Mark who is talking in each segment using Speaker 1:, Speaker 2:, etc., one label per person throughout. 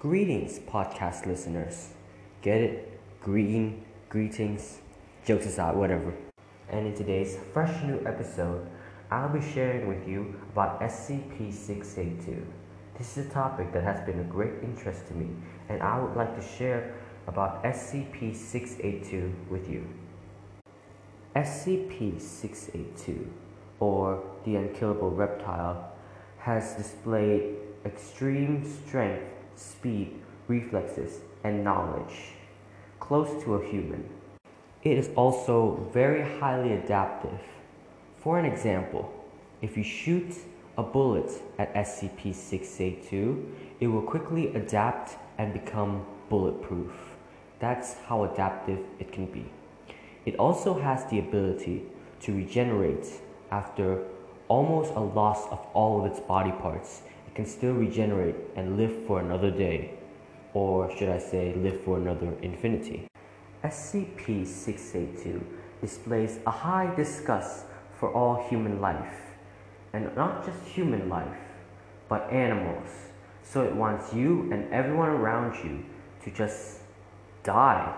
Speaker 1: Greetings, podcast listeners. Get it? Greeting, greetings, jokes aside, whatever. And in today's fresh new episode, I'll be sharing with you about SCP 682. This is a topic that has been of great interest to me, and I would like to share about SCP 682 with you. SCP 682, or the Unkillable Reptile, has displayed extreme strength, speed, reflexes, and knowledge, close to a human. It is also very highly adaptive. For an example, if you shoot a bullet at SCP 682, it will quickly adapt and become bulletproof. That's how adaptive it can be. It also has the ability to regenerate after almost a loss of all of its body parts. Can still regenerate and live for another day, or should I say, live for another infinity. SCP 682 displays a high disgust for all human life, and not just human life, but animals. So it wants you and everyone around you to just die.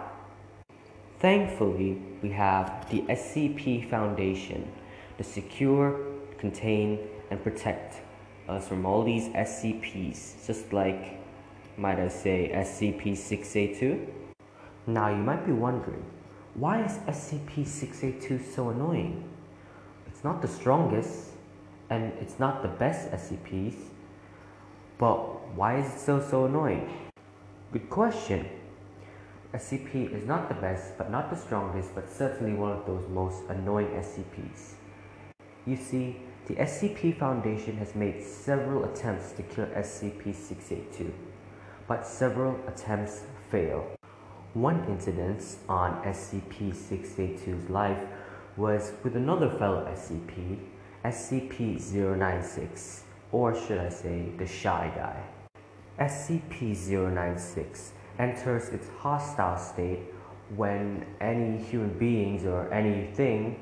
Speaker 1: Thankfully, we have the SCP Foundation to secure, contain, and protect us from all these SCPs, just like, might I say, SCP 682. Now, you might be wondering, why is SCP 682 so annoying? It's not the strongest, and it's not the best SCPs, but why is it so, so annoying? Good question. SCP is not the best, but not the strongest, but certainly one of those most annoying SCPs. You see, the SCP Foundation has made several attempts to kill SCP-682, but several attempts fail. One incident on SCP-682's life was with another fellow SCP, SCP-096, or should I say, the Shy Guy. SCP-096 enters its hostile state when any human beings or anything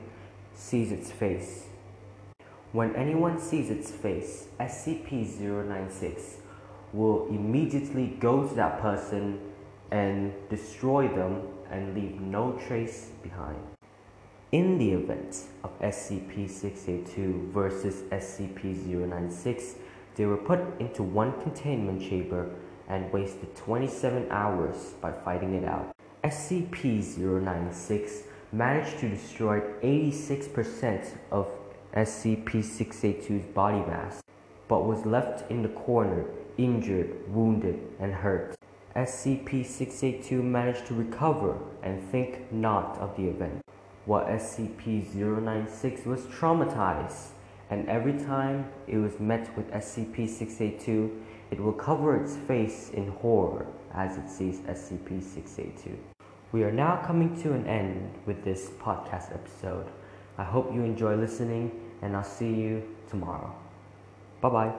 Speaker 1: sees its face. When anyone sees its face, SCP-096 will immediately go to that person and destroy them and leave no trace behind. In the event of SCP-682 versus SCP-096, they were put into one containment chamber and wasted 27 hours by fighting it out. SCP-096 managed to destroy 86% of SCP-682's body mass, but was left in the corner, injured, wounded, and hurt. SCP-682 managed to recover and think not of the event, while SCP-096 was traumatized, and every time it was met with SCP-682, it will cover its face in horror as it sees SCP-682. We are now coming to an end with this podcast episode. I hope you enjoy listening, and I'll see you tomorrow. Bye bye.